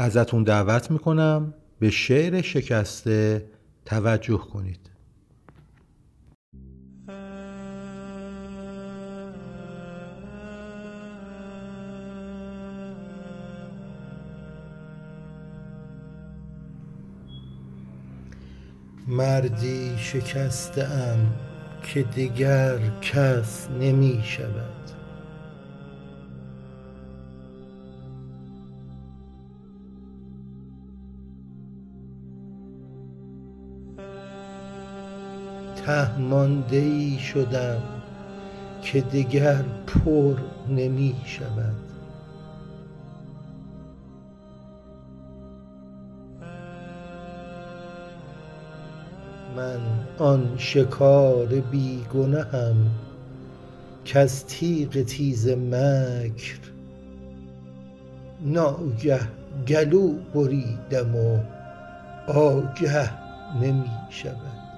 ازتون دعوت می‌کنم به شعر شکسته توجه کنید. مردی شکسته ام که دگر کس نمی شود ته مانده شدم که دگر پر نمی شود. من آن شکار بی گنهم کز تیغ تیز مکر ناگه گلو بریدم و آگه نمی شود.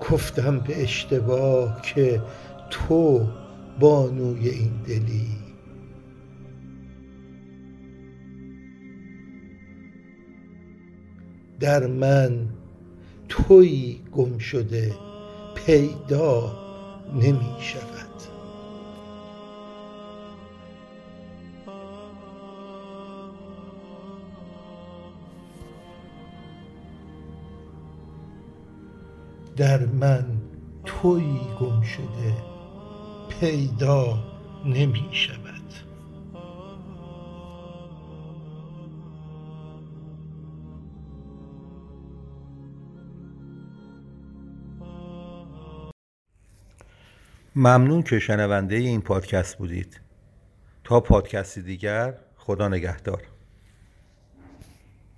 گفتم به اشتباه که تو بانوی این دلی. در من تویی گم شده پیدا نمی شود در من تویی گم شده پیدا نمی شود. ممنون که شنونده این پادکست بودید. تا پادکستی دیگر خدا نگهدار.